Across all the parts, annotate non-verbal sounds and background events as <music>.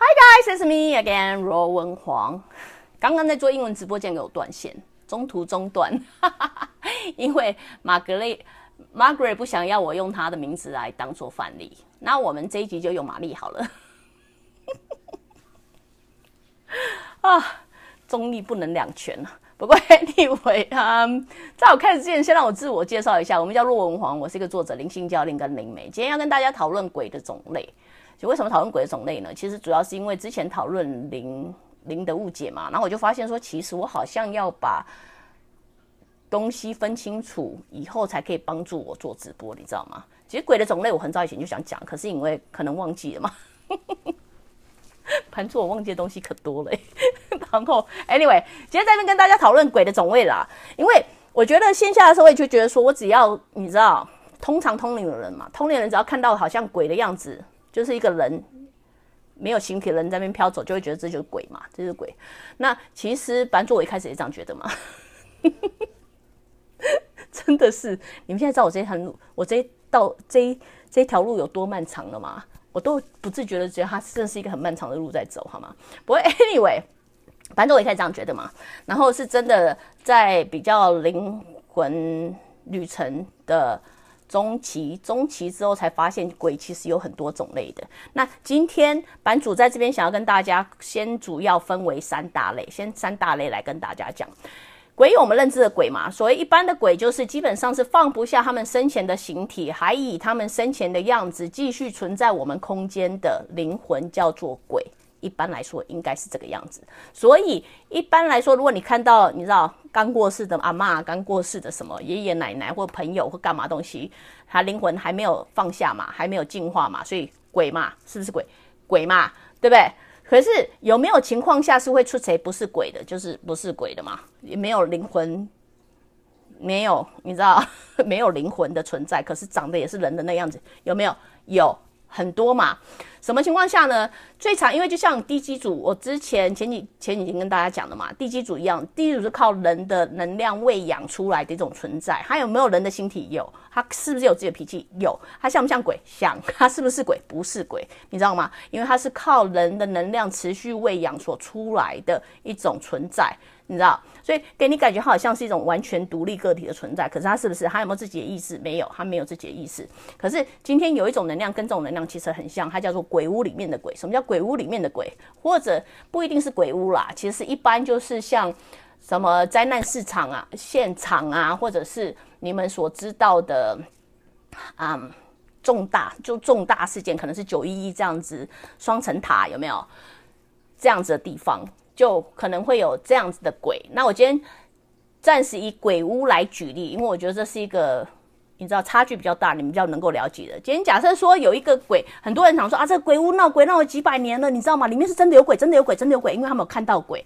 Hi guys, it's me again, 罗文黄。刚刚在做英文直播间有断线，中途中断，<laughs> 因为玛格丽 Margaret 不想要我用她的名字来当做范例，那我们这一集就用玛丽好了。<laughs> 啊，中立不能两全啊。不过 anyway，嗯，在我开始之前，先让我自我介绍一下，我们叫骆文煌，我是一个作者，灵性教练跟灵媒。今天要跟大家讨论鬼的种类。就为什么讨论鬼的种类呢？其实主要是因为之前讨论灵灵的误解嘛，然后我就发现说，其实我好像要把东西分清楚以后，才可以帮助我做直播，你知道吗？其实鬼的种类我很早以前就想讲，可是因为可能忘记了嘛。<laughs> 盘出我忘记的东西可多了，<laughs> 然后 anyway，今天在这边跟大家讨论鬼的种类啦，因为我觉得线下的社会就觉得说我只要你知道，通常通灵的人嘛，通灵人只要看到好像鬼的样子，就是一个人没有形体人在那边飘走，就会觉得这就是鬼嘛，这是鬼。那其实版主我一开始也这样觉得嘛，<laughs> 真的是，你们现在知道我这一条路，我这到这这条路有多漫长了吗？我都不自觉的觉得它真的是一个很漫长的路在走，好吗？不过 anyway，反正我也开始这样觉得嘛。然后是真的在比较灵魂旅程的中期、中期之后，才发现鬼其实有很多种类的。那今天版主在这边想要跟大家先主要分为三大类，先三大类来跟大家讲。鬼我们认知的鬼嘛？所谓一般的鬼，就是基本上是放不下他们生前的形体，还以他们生前的样子继续存在我们空间的灵魂，叫做鬼。一般来说，应该是这个样子。所以一般来说，如果你看到你知道刚过世的阿妈、刚过世的什么爷爷奶奶或朋友或干嘛东西，他灵魂还没有放下嘛，还没有进化嘛，所以鬼嘛，是不是鬼？鬼嘛，对不对？可是有没有情况下是会出谁不是鬼的？就是不是鬼的嘛？也没有灵魂，没有你知道 <laughs> 没有灵魂的存在，可是长得也是人的那样子，有没有？有很多嘛。什么情况下呢？最常因为就像低基组，我之前前几前几天跟大家讲的嘛，低基组一样，低基组是靠人的能量喂养出来的一种存在。它有没有人的心体？有。它是不是有自己的脾气？有。它像不像鬼？像。它是不是鬼？不是鬼。你知道吗？因为它是靠人的能量持续喂养所出来的一种存在。你知道，所以给你感觉好像是一种完全独立个体的存在。可是它是不是？它有没有自己的意识？没有，它没有自己的意识。可是今天有一种能量跟这种能量其实很像，它叫做鬼屋里面的鬼。什么叫鬼屋里面的鬼？或者不一定是鬼屋啦，其实一般就是像什么灾难市场啊、现场啊，或者是你们所知道的，嗯，重大就重大事件，可能是九一一这样子双层塔有没有这样子的地方？就可能会有这样子的鬼。那我今天暂时以鬼屋来举例，因为我觉得这是一个你知道差距比较大，你们比较能够了解的。今天假设说有一个鬼，很多人想说啊，这个鬼屋闹鬼闹了几百年了，你知道吗？里面是真的有鬼，真的有鬼，真的有鬼，因为他们有看到鬼。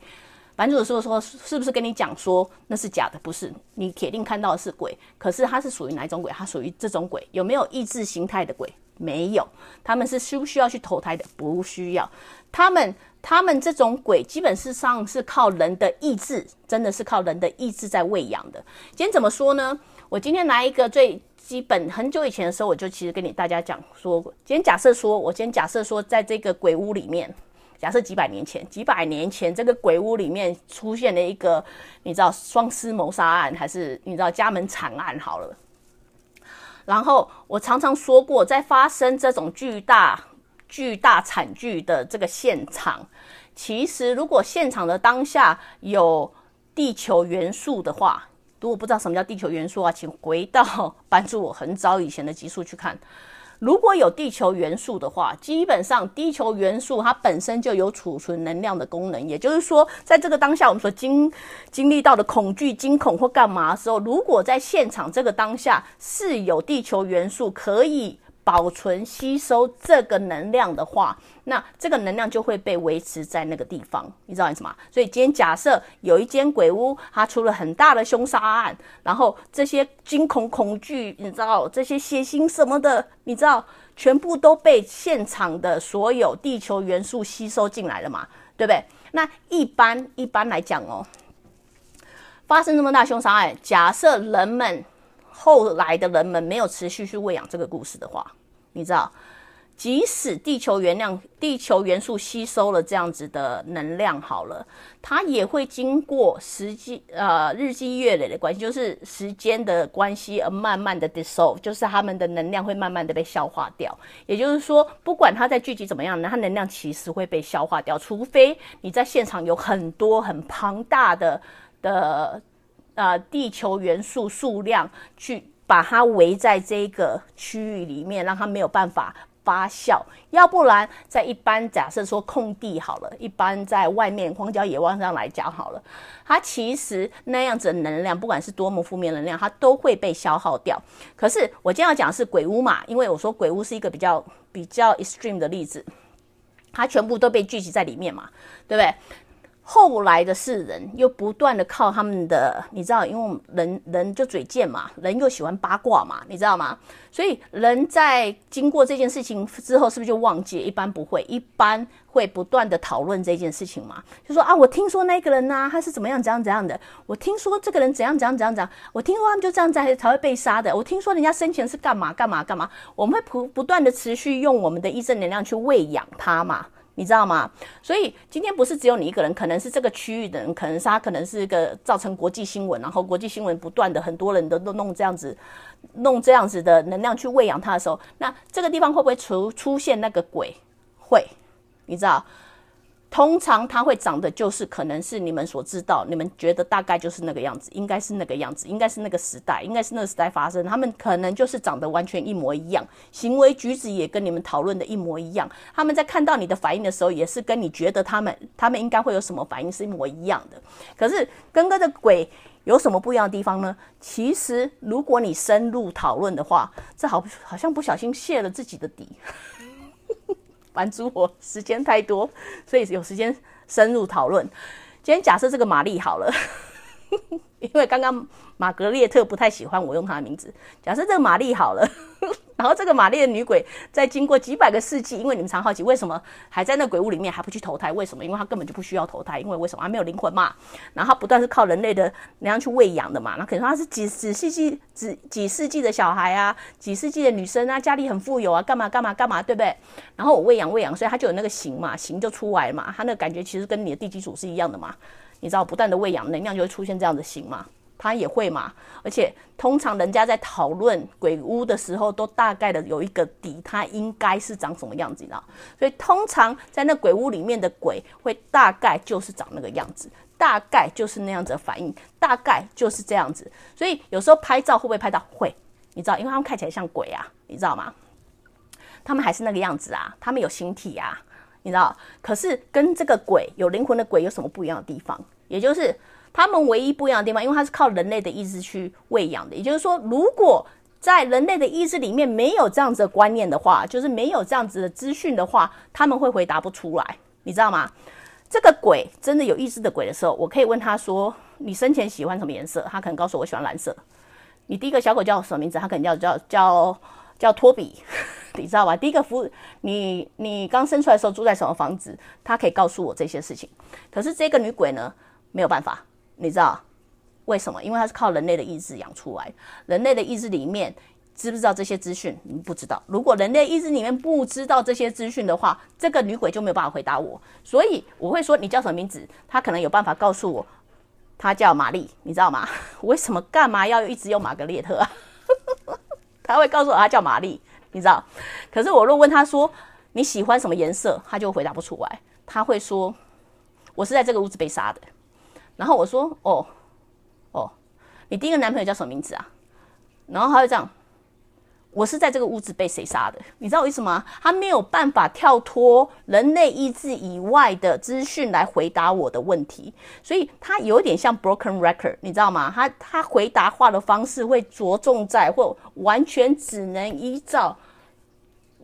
反正有时候说是不是跟你讲说那是假的？不是，你铁定看到的是鬼。可是它是属于哪一种鬼？它属于这种鬼。有没有意志形态的鬼？没有。他们是需不需要去投胎的？不需要。他们。他们这种鬼基本上是靠人的意志，真的是靠人的意志在喂养的。今天怎么说呢？我今天来一个最基本，很久以前的时候，我就其实跟你大家讲说，今天假设说，我今天假设说，在这个鬼屋里面，假设几百年前，几百年前这个鬼屋里面出现了一个，你知道双尸谋杀案，还是你知道家门惨案？好了，然后我常常说过，在发生这种巨大。巨大惨剧的这个现场，其实如果现场的当下有地球元素的话，如果不知道什么叫地球元素啊，请回到 <laughs> 帮助我很早以前的集数去看。如果有地球元素的话，基本上地球元素它本身就有储存能量的功能，也就是说，在这个当下我们所经经历到的恐惧、惊恐或干嘛的时候，如果在现场这个当下是有地球元素可以。保存、吸收这个能量的话，那这个能量就会被维持在那个地方，你知道意思吗？所以今天假设有一间鬼屋，它出了很大的凶杀案，然后这些惊恐、恐惧，你知道这些血腥什么的，你知道全部都被现场的所有地球元素吸收进来了嘛？对不对？那一般一般来讲哦，发生这么大凶杀案，假设人们。后来的人们没有持续去喂养这个故事的话，你知道，即使地球原谅地球元素吸收了这样子的能量好了，它也会经过时积呃日积月累的关系，就是时间的关系而慢慢的 dissolve，就是他们的能量会慢慢的被消化掉。也就是说，不管它在聚集怎么样，它能量其实会被消化掉，除非你在现场有很多很庞大的的。呃，地球元素数量去把它围在这个区域里面，让它没有办法发酵。要不然，在一般假设说空地好了，一般在外面荒郊野外上来讲好了，它其实那样子的能量，不管是多么负面能量，它都会被消耗掉。可是我今天要讲的是鬼屋嘛，因为我说鬼屋是一个比较比较 extreme 的例子，它全部都被聚集在里面嘛，对不对？后来的世人又不断的靠他们的，你知道，因为人人就嘴贱嘛，人又喜欢八卦嘛，你知道吗？所以人在经过这件事情之后，是不是就忘记？一般不会，一般会不断的讨论这件事情嘛。就说啊，我听说那个人呢，他是怎么样怎样怎样的？我听说这个人怎样怎样怎样怎样？我听说他们就这样才才会被杀的。我听说人家生前是干嘛干嘛干嘛？我们会不不断的持续用我们的一正能量去喂养他嘛。你知道吗？所以今天不是只有你一个人，可能是这个区域的人，可能是他，可能是一个造成国际新闻，然后国际新闻不断的很多人都都弄这样子，弄这样子的能量去喂养他的时候，那这个地方会不会出出现那个鬼？会，你知道？通常它会长的就是可能是你们所知道，你们觉得大概就是那个样子，应该是那个样子，应该是那个时代，应该是那个时代发生，他们可能就是长得完全一模一样，行为举止也跟你们讨论的一模一样。他们在看到你的反应的时候，也是跟你觉得他们他们应该会有什么反应是一模一样的。可是跟哥的鬼有什么不一样的地方呢？其实如果你深入讨论的话，这好好像不小心泄了自己的底。满足我时间太多，所以有时间深入讨论。今天假设这个玛丽好了，<laughs> 因为刚刚。玛格列特不太喜欢我用她的名字。假设这个玛丽好了，<laughs> 然后这个玛丽的女鬼在经过几百个世纪，因为你们常好奇为什么还在那鬼屋里面还不去投胎？为什么？因为她根本就不需要投胎，因为为什么？她没有灵魂嘛。然后她不断是靠人类的那样去喂养的嘛。那可能她是几几世纪几几世纪的小孩啊，几世纪的女生啊，家里很富有啊，干嘛干嘛干嘛，对不对？然后我喂养喂养，所以她就有那个形嘛，形就出来嘛。她那个感觉其实跟你的地基础是一样的嘛。你知道，不断的喂养，能量就会出现这样的形吗。他也会嘛，而且通常人家在讨论鬼屋的时候，都大概的有一个底，它应该是长什么样子，你知道？所以通常在那鬼屋里面的鬼，会大概就是长那个样子，大概就是那样子的反应，大概就是这样子。所以有时候拍照会不会拍到？会，你知道？因为他们看起来像鬼啊，你知道吗？他们还是那个样子啊，他们有形体啊，你知道？可是跟这个鬼有灵魂的鬼有什么不一样的地方？也就是。他们唯一不一样的地方，因为它是靠人类的意志去喂养的。也就是说，如果在人类的意志里面没有这样子的观念的话，就是没有这样子的资讯的话，他们会回答不出来，你知道吗？这个鬼真的有意志的鬼的时候，我可以问他说：“你生前喜欢什么颜色？”他可能告诉我喜欢蓝色。你第一个小狗叫什么名字？他可能叫叫叫叫托比，<laughs> 你知道吧？第一个服你你刚生出来的时候住在什么房子？他可以告诉我这些事情。可是这个女鬼呢，没有办法。你知道为什么？因为它是靠人类的意志养出来。人类的意志里面知不知道这些资讯？你不知道。如果人类意志里面不知道这些资讯的话，这个女鬼就没有办法回答我。所以我会说你叫什么名字？她可能有办法告诉我，她叫玛丽，你知道吗？<laughs> 为什么干嘛要一直用玛格列特啊？她会告诉我她叫玛丽，你知道。可是我若问她说你喜欢什么颜色，她就回答不出来。她会说我是在这个屋子被杀的。然后我说：“哦，哦，你第一个男朋友叫什么名字啊？”然后他就这样：“我是在这个屋子被谁杀的？你知道为什么？他没有办法跳脱人类意志以外的资讯来回答我的问题，所以他有点像 broken record，你知道吗？他他回答话的方式会着重在或完全只能依照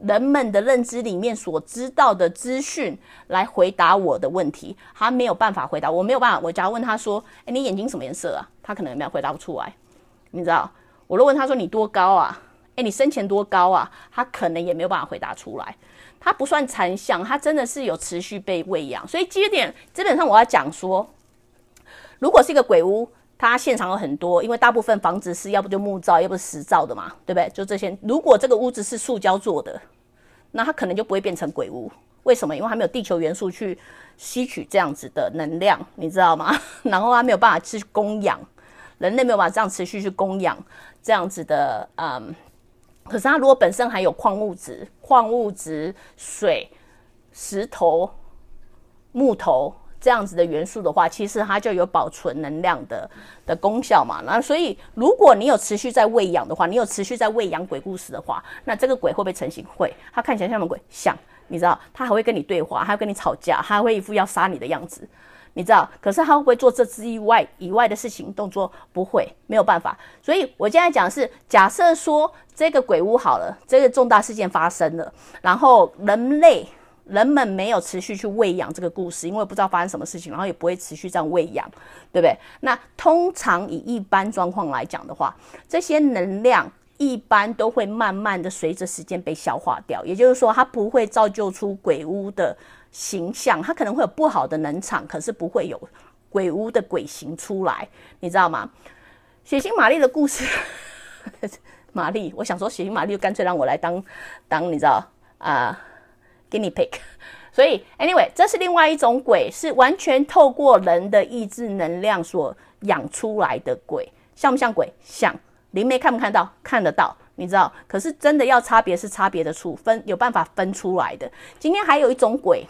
人们的认知里面所知道的资讯来回答我的问题，他没有办法回答，我没有办法。我假如问他说：“哎，你眼睛什么颜色啊？”他可能没有回答不出来，你知道？我如果问他说：“你多高啊？”哎，你生前多高啊？他可能也没有办法回答出来。他不算残像，他真的是有持续被喂养。所以基点基本上我要讲说，如果是一个鬼屋。它现场有很多，因为大部分房子是要不就木造，要不石造的嘛，对不对？就这些。如果这个屋子是塑胶做的，那它可能就不会变成鬼屋。为什么？因为它没有地球元素去吸取这样子的能量，你知道吗？<laughs> 然后它没有办法去供养人类，没有办法这样持续去供养这样子的，嗯。可是它如果本身还有矿物质、矿物质、水、石头、木头。这样子的元素的话，其实它就有保存能量的的功效嘛。那所以，如果你有持续在喂养的话，你有持续在喂养鬼故事的话，那这个鬼会不会成型？会。它看起来像什么鬼？像，你知道，它还会跟你对话，还会跟你吵架，还会一副要杀你的样子，你知道。可是它会不会做这之以外以外的事情动作？不会，没有办法。所以我现在讲是，假设说这个鬼屋好了，这个重大事件发生了，然后人类。人们没有持续去喂养这个故事，因为不知道发生什么事情，然后也不会持续这样喂养，对不对？那通常以一般状况来讲的话，这些能量一般都会慢慢的随着时间被消化掉，也就是说，它不会造就出鬼屋的形象，它可能会有不好的能场，可是不会有鬼屋的鬼形出来，你知道吗？血腥玛丽的故事，<laughs> 玛丽，我想说血腥玛丽，就干脆让我来当当，你知道啊？你 pick，所以 anyway，这是另外一种鬼，是完全透过人的意志能量所养出来的鬼，像不像鬼？像。灵媒看不看到？看得到，你知道？可是真的要差别是差别的处分，有办法分出来的。今天还有一种鬼，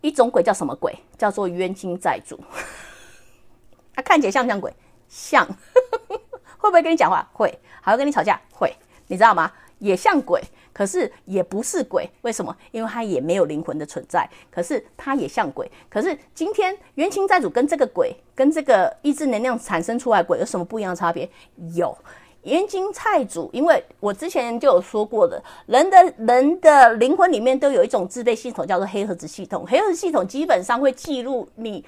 一种鬼叫什么鬼？叫做冤亲债主。他看起来像不像鬼？像。<laughs> 会不会跟你讲话？会。还会跟你吵架？会。你知道吗？也像鬼。可是也不是鬼，为什么？因为它也没有灵魂的存在。可是它也像鬼。可是今天冤亲债主跟这个鬼，跟这个意志能量产生出来鬼有什么不一样的差别？有冤亲债主，因为我之前就有说过的，人的人的灵魂里面都有一种自备系统，叫做黑盒子系统。黑盒子系统基本上会记录你。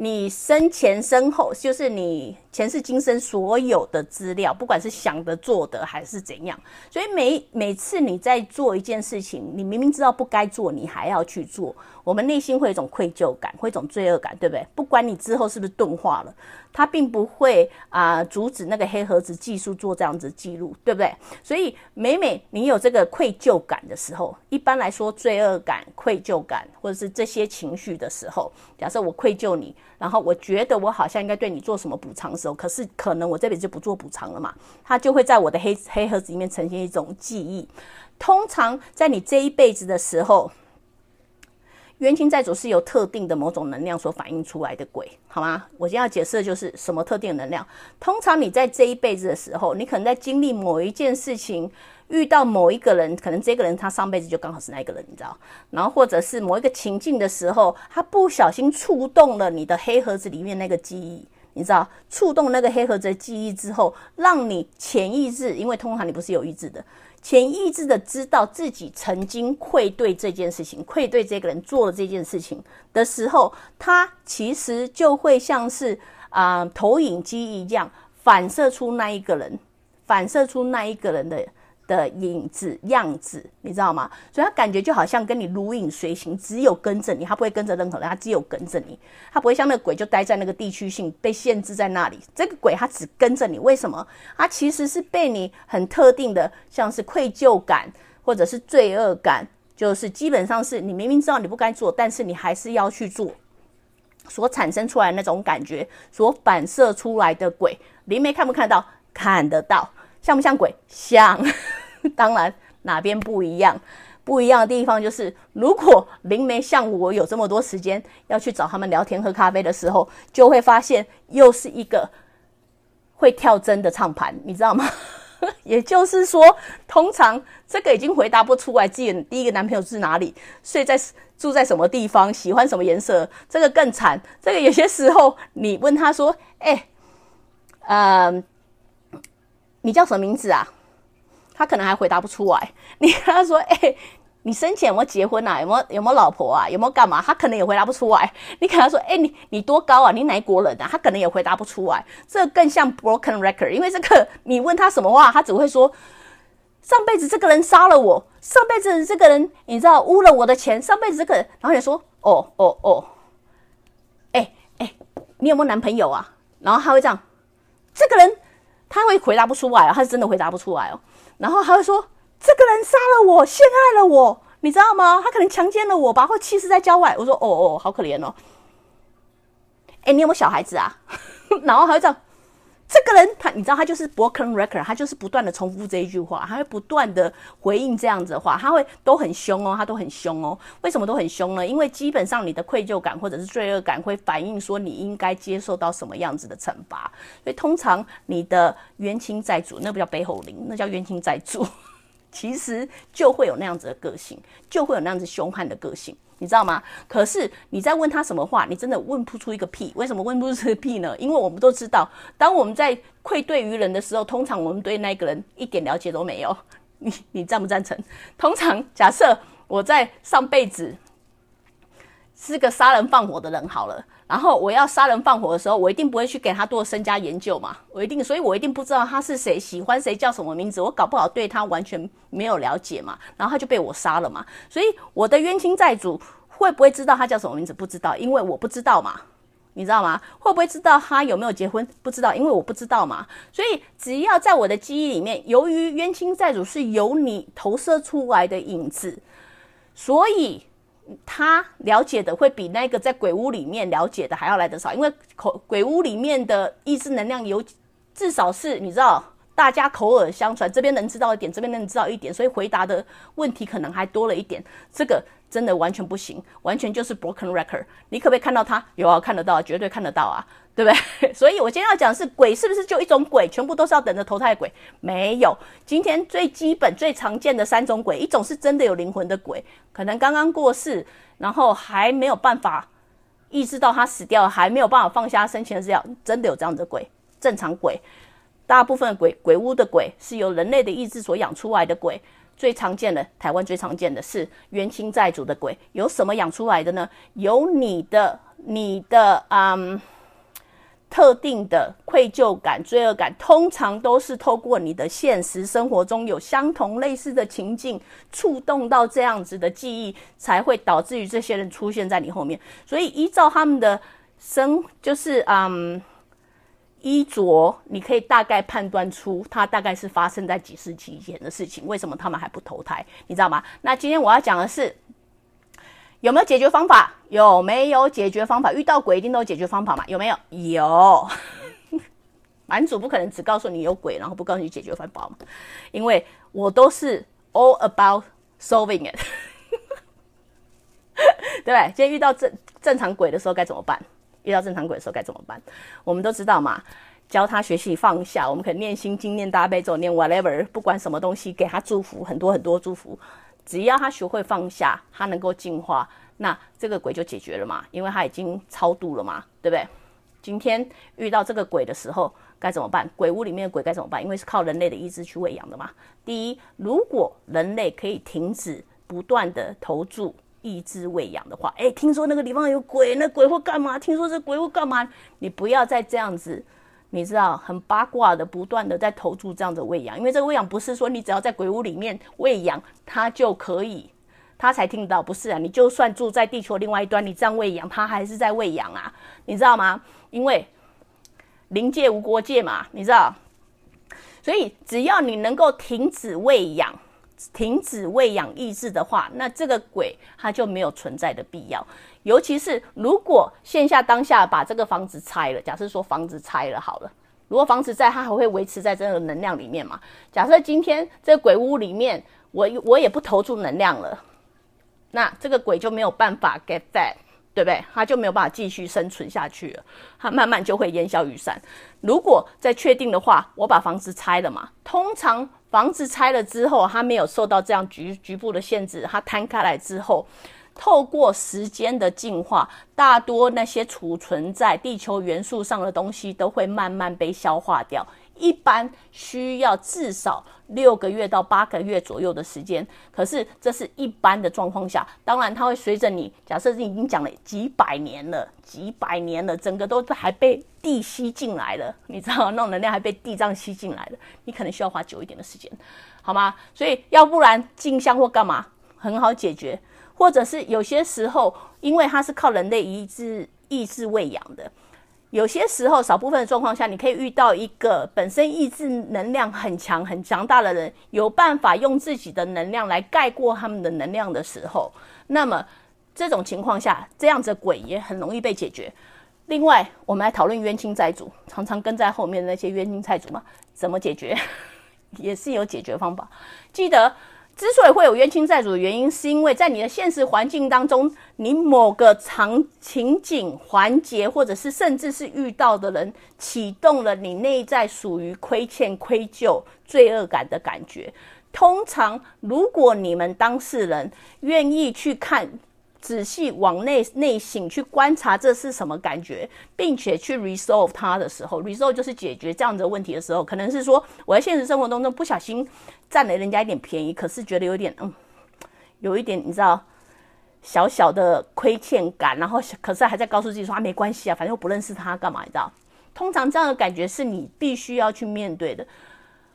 你生前身后，就是你前世今生所有的资料，不管是想的、做的还是怎样，所以每每次你在做一件事情，你明明知道不该做，你还要去做，我们内心会有一种愧疚感，会一种罪恶感，对不对？不管你之后是不是钝化了。它并不会啊阻止那个黑盒子技术做这样子记录，对不对？所以每每你有这个愧疚感的时候，一般来说罪恶感、愧疚感或者是这些情绪的时候，假设我愧疚你，然后我觉得我好像应该对你做什么补偿可是可能我这辈子就不做补偿了嘛，它就会在我的黑黑盒子里面呈现一种记忆。通常在你这一辈子的时候。冤亲债主是由特定的某种能量所反映出来的鬼，好吗？我今要解释的就是什么特定能量。通常你在这一辈子的时候，你可能在经历某一件事情，遇到某一个人，可能这个人他上辈子就刚好是那个人，你知道？然后或者是某一个情境的时候，他不小心触动了你的黑盒子里面那个记忆，你知道？触动那个黑盒子的记忆之后，让你潜意识，因为通常你不是有意志的。潜意识的知道自己曾经愧对这件事情，愧对这个人做了这件事情的时候，他其实就会像是啊投影机一样，反射出那一个人，反射出那一个人的。的影子样子，你知道吗？所以他感觉就好像跟你如影随形，只有跟着你，他不会跟着任何人，他只有跟着你，他不会像那个鬼就待在那个地区性被限制在那里。这个鬼他只跟着你，为什么？他其实是被你很特定的，像是愧疚感或者是罪恶感，就是基本上是你明明知道你不该做，但是你还是要去做，所产生出来那种感觉，所反射出来的鬼，灵媒看不看到？看得到。像不像鬼？像，<laughs> 当然哪边不一样？不一样的地方就是，如果灵媒像我有这么多时间要去找他们聊天喝咖啡的时候，就会发现又是一个会跳针的唱盘，你知道吗？<laughs> 也就是说，通常这个已经回答不出来自己第一个男朋友是哪里，睡在住在什么地方，喜欢什么颜色，这个更惨。这个有些时候你问他说：“哎，嗯。”你叫什么名字啊？他可能还回答不出来。<laughs> 你跟他说：“哎，你生前有没有结婚啊？有没有有没有老婆啊？有没有干嘛？”他可能也回答不出来。<laughs> 你跟他说：“哎，你你多高啊？你哪国人啊？”他可能也回答不出来。这更像 broken record，因为这个你问他什么话，他只会说：“上辈子这个人杀了我，上辈子这个人你知道污了我的钱，上辈子这个人……”然后你说：“哦哦哦，哎哎，你有没有男朋友啊？”然后他会这样，这个人他会回答不出来哦，他是真的回答不出来哦。然后他会说，这个人杀了我，陷害了我，你知道吗？他可能强奸了我吧，或弃尸在郊外。我说，哦哦，好可怜哦。哎，你有没有小孩子啊？<laughs> 然后还会这样。这个人，他你知道，他就是 broken record，他就是不断的重复这一句话，他会不断的回应这样子的话，他会都很凶哦，他都很凶哦。为什么都很凶呢？因为基本上你的愧疚感或者是罪恶感会反映说你应该接受到什么样子的惩罚，所以通常你的冤亲债主，那不叫背后灵，那叫冤亲债主，其实就会有那样子的个性，就会有那样子凶悍的个性。你知道吗？可是你在问他什么话，你真的问不出一个屁。为什么问不出个屁呢？因为我们都知道，当我们在愧对于人的时候，通常我们对那个人一点了解都没有。<laughs> 你你赞不赞成？通常假设我在上辈子是个杀人放火的人好了，然后我要杀人放火的时候，我一定不会去给他做身家研究嘛。我一定，所以我一定不知道他是谁，喜欢谁，叫什么名字，我搞不好对他完全没有了解嘛。然后他就被我杀了嘛。所以我的冤亲债主。会不会知道他叫什么名字？不知道，因为我不知道嘛，你知道吗？会不会知道他有没有结婚？不知道，因为我不知道嘛。所以只要在我的记忆里面，由于冤亲债主是由你投射出来的影子，所以他了解的会比那个在鬼屋里面了解的还要来得少。因为口鬼屋里面的意识能量有至少是你知道，大家口耳相传，这边能知道一点，这边能知道一点，所以回答的问题可能还多了一点。这个。真的完全不行，完全就是 broken record。你可不可以看到他？有啊，看得到，绝对看得到啊，对不对？<laughs> 所以我今天要讲是鬼，是不是就一种鬼？全部都是要等着投胎鬼？没有。今天最基本、最常见的三种鬼，一种是真的有灵魂的鬼，可能刚刚过世，然后还没有办法意识到他死掉，还没有办法放下生前的资料，真的有这样的鬼。正常鬼，大部分鬼鬼屋的鬼是由人类的意志所养出来的鬼。最常见的，台湾最常见的是冤亲债主的鬼，有什么养出来的呢？有你的、你的嗯特定的愧疚感、罪恶感，通常都是透过你的现实生活中有相同类似的情境，触动到这样子的记忆，才会导致于这些人出现在你后面。所以依照他们的生，就是嗯。衣着，你可以大概判断出它大概是发生在几世纪前的事情。为什么他们还不投胎？你知道吗？那今天我要讲的是有没有解决方法？有没有解决方法？遇到鬼一定都有解决方法嘛？有没有？有。<laughs> 蛮主不可能只告诉你有鬼，然后不告诉你解决方法嘛？因为我都是 all about solving it，<laughs> 对不对？今天遇到正正常鬼的时候该怎么办？遇到正常鬼的时候该怎么办？我们都知道嘛，教他学习放下。我们可以念心经、念大悲咒、念 whatever，不管什么东西，给他祝福，很多很多祝福。只要他学会放下，他能够进化，那这个鬼就解决了嘛，因为他已经超度了嘛，对不对？今天遇到这个鬼的时候该怎么办？鬼屋里面的鬼该怎么办？因为是靠人类的意志去喂养的嘛。第一，如果人类可以停止不断的投注。意志喂养的话，哎，听说那个地方有鬼，那鬼会干嘛？听说这鬼会干嘛？你不要再这样子，你知道，很八卦的，不断的在投注这样的喂养，因为这个喂养不是说你只要在鬼屋里面喂养它就可以，它才听得到，不是啊，你就算住在地球另外一端，你这样喂养它还是在喂养啊，你知道吗？因为灵界无国界嘛，你知道，所以只要你能够停止喂养。停止喂养意志的话，那这个鬼它就没有存在的必要。尤其是如果线下当下把这个房子拆了，假设说房子拆了好了，如果房子在，它还会维持在这个能量里面嘛？假设今天这鬼屋里面，我我也不投注能量了，那这个鬼就没有办法 get that，对不对？它就没有办法继续生存下去了，它慢慢就会烟消云散。如果再确定的话，我把房子拆了嘛，通常。房子拆了之后，它没有受到这样局局部的限制，它摊开来之后，透过时间的进化，大多那些储存在地球元素上的东西都会慢慢被消化掉。一般需要至少六个月到八个月左右的时间。可是这是一般的状况下，当然它会随着你，假设你已经讲了几百年了，几百年了，整个都还被地吸进来了，你知道那种能量还被地藏吸进来了，你可能需要花久一点的时间，好吗？所以要不然静香或干嘛很好解决，或者是有些时候，因为它是靠人类意志意志喂养的。有些时候，少部分的状况下，你可以遇到一个本身意志能量很强、很强大的人，有办法用自己的能量来盖过他们的能量的时候，那么这种情况下，这样子鬼也很容易被解决。另外，我们来讨论冤亲债主，常常跟在后面的那些冤亲债主嘛，怎么解决？<laughs> 也是有解决方法。记得。之所以会有冤亲债主的原因，是因为在你的现实环境当中，你某个场情景环节，或者是甚至是遇到的人，启动了你内在属于亏欠、愧疚、罪恶感的感觉。通常，如果你们当事人愿意去看。仔细往内内省去观察这是什么感觉，并且去 resolve 它的时候，resolve 就是解决这样的问题的时候，可能是说我在现实生活当中不小心占了人家一点便宜，可是觉得有点嗯，有一点你知道小小的亏欠感，然后可是还在告诉自己说啊没关系啊，反正我不认识他干嘛？你知道？通常这样的感觉是你必须要去面对的。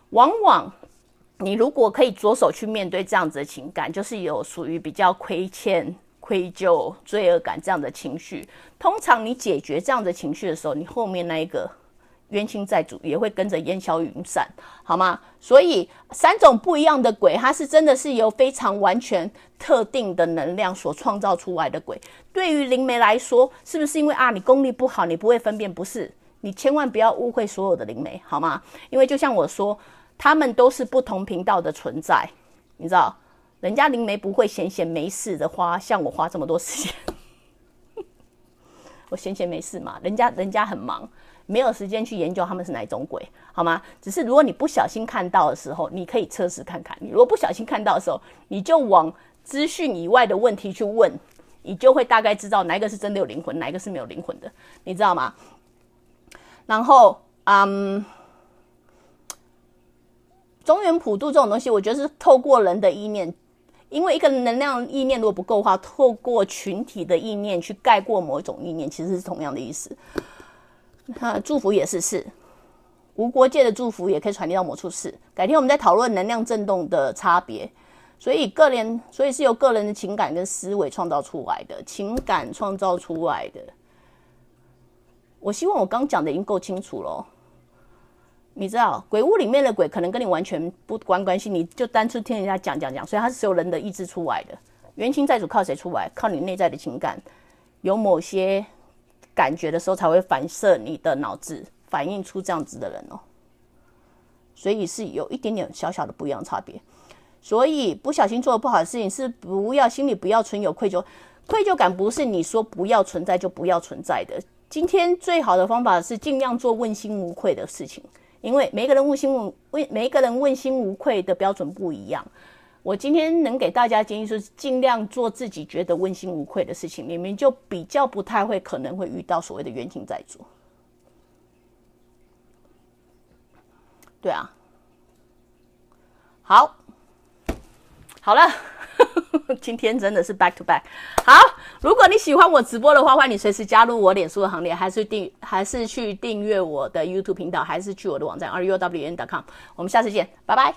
往往你如果可以着手去面对这样子的情感，就是有属于比较亏欠。愧疚、罪恶感这样的情绪，通常你解决这样的情绪的时候，你后面那一个冤亲债主也会跟着烟消云散，好吗？所以三种不一样的鬼，它是真的是由非常完全特定的能量所创造出来的鬼。对于灵媒来说，是不是因为啊你功力不好，你不会分辨？不是，你千万不要误会所有的灵媒，好吗？因为就像我说，他们都是不同频道的存在，你知道。人家灵媒不会闲闲没事的花，像我花这么多时间，<laughs> 我闲闲没事嘛？人家人家很忙，没有时间去研究他们是哪一种鬼，好吗？只是如果你不小心看到的时候，你可以测试看看。你如果不小心看到的时候，你就往资讯以外的问题去问，你就会大概知道哪一个是真的有灵魂，哪一个是没有灵魂的，你知道吗？然后，嗯。中原普渡这种东西，我觉得是透过人的意念。因为一个能量意念如果不够的话，透过群体的意念去盖过某种意念，其实是同样的意思。那祝福也是是，无国界的祝福也可以传递到某处是。改天我们再讨论能量震动的差别。所以个人，所以是由个人的情感跟思维创造出来的，情感创造出来的。我希望我刚讲的已经够清楚了。你知道鬼屋里面的鬼可能跟你完全不关关系，你就单纯听人家讲讲讲，所以它是由人的意志出来的。原情债主靠谁出来？靠你内在的情感，有某些感觉的时候才会反射你的脑子，反映出这样子的人哦。所以是有一点点小小的不一样差别。所以不小心做了不好的事情，是不要心里不要存有愧疚，愧疚感不是你说不要存在就不要存在的。今天最好的方法是尽量做问心无愧的事情。因为每个人问心无问，每一个人问心无愧的标准不一样。我今天能给大家建议，是尽量做自己觉得问心无愧的事情，你们就比较不太会可能会遇到所谓的冤情在做。对啊，好，好了。<laughs> 今天真的是 back to back。好，如果你喜欢我直播的话，欢迎你随时加入我脸书的行列，还是订，还是去订阅我的 YouTube 频道，还是去我的网站 ruwn.com。我们下次见，拜拜。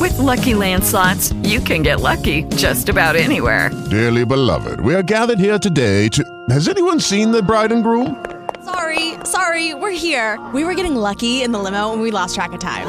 With lucky landslots, you can get lucky just about anywhere. Dearly beloved, we are gathered here today to. Has anyone seen the bride and groom? Sorry, sorry, we're here. We were getting lucky in the limo and we lost track of time.